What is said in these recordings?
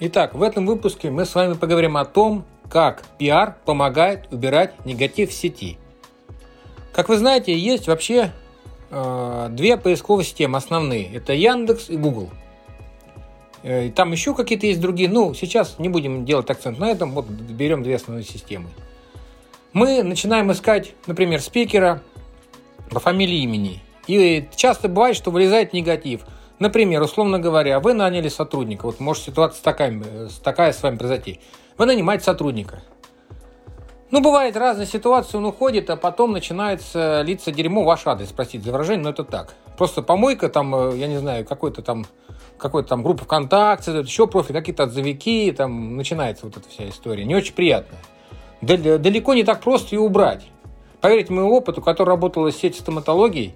Итак, в этом выпуске мы с вами поговорим о том, как пиар помогает убирать негатив в сети. Как вы знаете, есть вообще э, две поисковые системы основные. Это Яндекс и Google. Э, и там еще какие-то есть другие. Ну, сейчас не будем делать акцент на этом. Вот берем две основные системы. Мы начинаем искать, например, спикера по фамилии имени. И часто бывает, что вылезает негатив – Например, условно говоря, вы наняли сотрудника, вот может ситуация такая, такая с вами произойти. Вы нанимаете сотрудника. Ну, бывает разная ситуация, он уходит, а потом начинается литься дерьмо ваш адрес, простите за выражение, но это так. Просто помойка, там, э, я не знаю, какой-то там какой-то там группа ВКонтакте, еще профиль, какие-то отзывики, там начинается вот эта вся история. Не очень приятная. Далеко не так просто ее убрать. Поверьте моему опыту, который работала в сети стоматологии,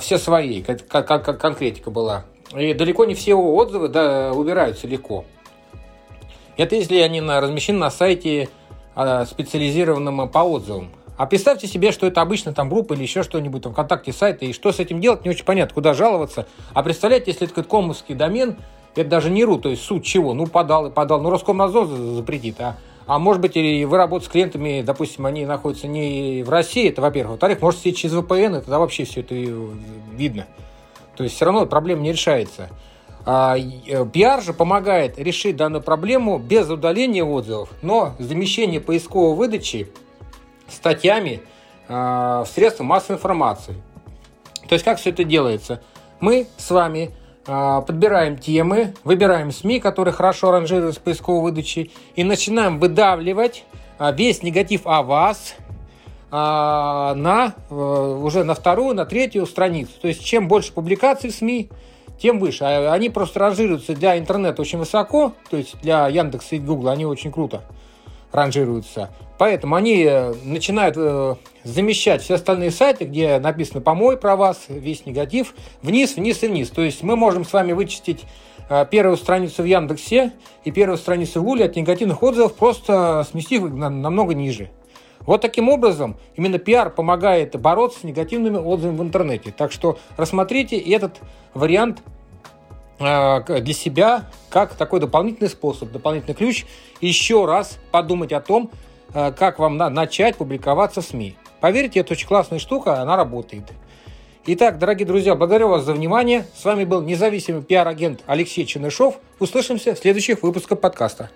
все свои, как, как, как конкретика была. И далеко не все отзывы да, убираются легко. Это если они на, размещены на сайте а, специализированном по отзывам. А представьте себе, что это обычно там группа или еще что-нибудь, там ВКонтакте сайта, и что с этим делать, не очень понятно, куда жаловаться. А представляете, если это какой-то комовский домен, это даже не РУ, то есть суть чего? Ну, подал и подал. Ну, Роскомнадзор запретит, а а может быть, и вы работаете с клиентами, допустим, они находятся не в России, это во-первых. Во-вторых, может сидеть через VPN, и тогда вообще все это видно. То есть все равно проблема не решается. А, э, пиар же помогает решить данную проблему без удаления отзывов, но замещение поисковой выдачи статьями а, в средства массовой информации. То есть как все это делается? Мы с вами подбираем темы, выбираем СМИ, которые хорошо ранжируются с поисковой выдачей, и начинаем выдавливать а, весь негатив о вас а, на, э, уже на вторую, на третью страницу. То есть, чем больше публикаций в СМИ, тем выше. Они просто ранжируются для интернета очень высоко, то есть для Яндекса и Гугла они очень круто ранжируются. Поэтому они э, начинают э, замещать все остальные сайты, где написано «помой про вас», весь негатив, вниз, вниз и вниз. То есть мы можем с вами вычистить э, первую страницу в Яндексе и первую страницу в Гуле от негативных отзывов, просто сместив их намного ниже. Вот таким образом именно пиар помогает бороться с негативными отзывами в интернете. Так что рассмотрите этот вариант для себя как такой дополнительный способ, дополнительный ключ. Еще раз подумать о том, Э, как вам начать публиковаться в СМИ. Поверьте, это очень классная штука, она работает. Итак, дорогие друзья, благодарю вас за внимание. С вами был независимый пиар-агент Алексей Чернышов. Услышимся в следующих выпусках подкаста.